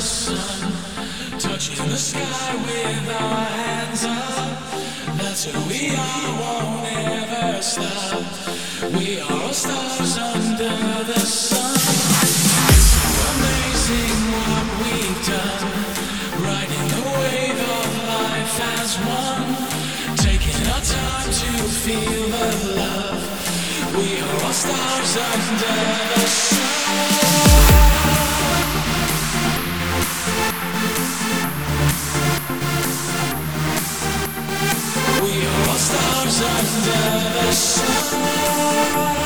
sun, touching the sky with our hands up. That's who we are, won't ever stop. We are all stars under the sun. It's amazing what we've done, riding the wave of life as one, taking our time to feel the love. We are all stars under the sun. Under the sun.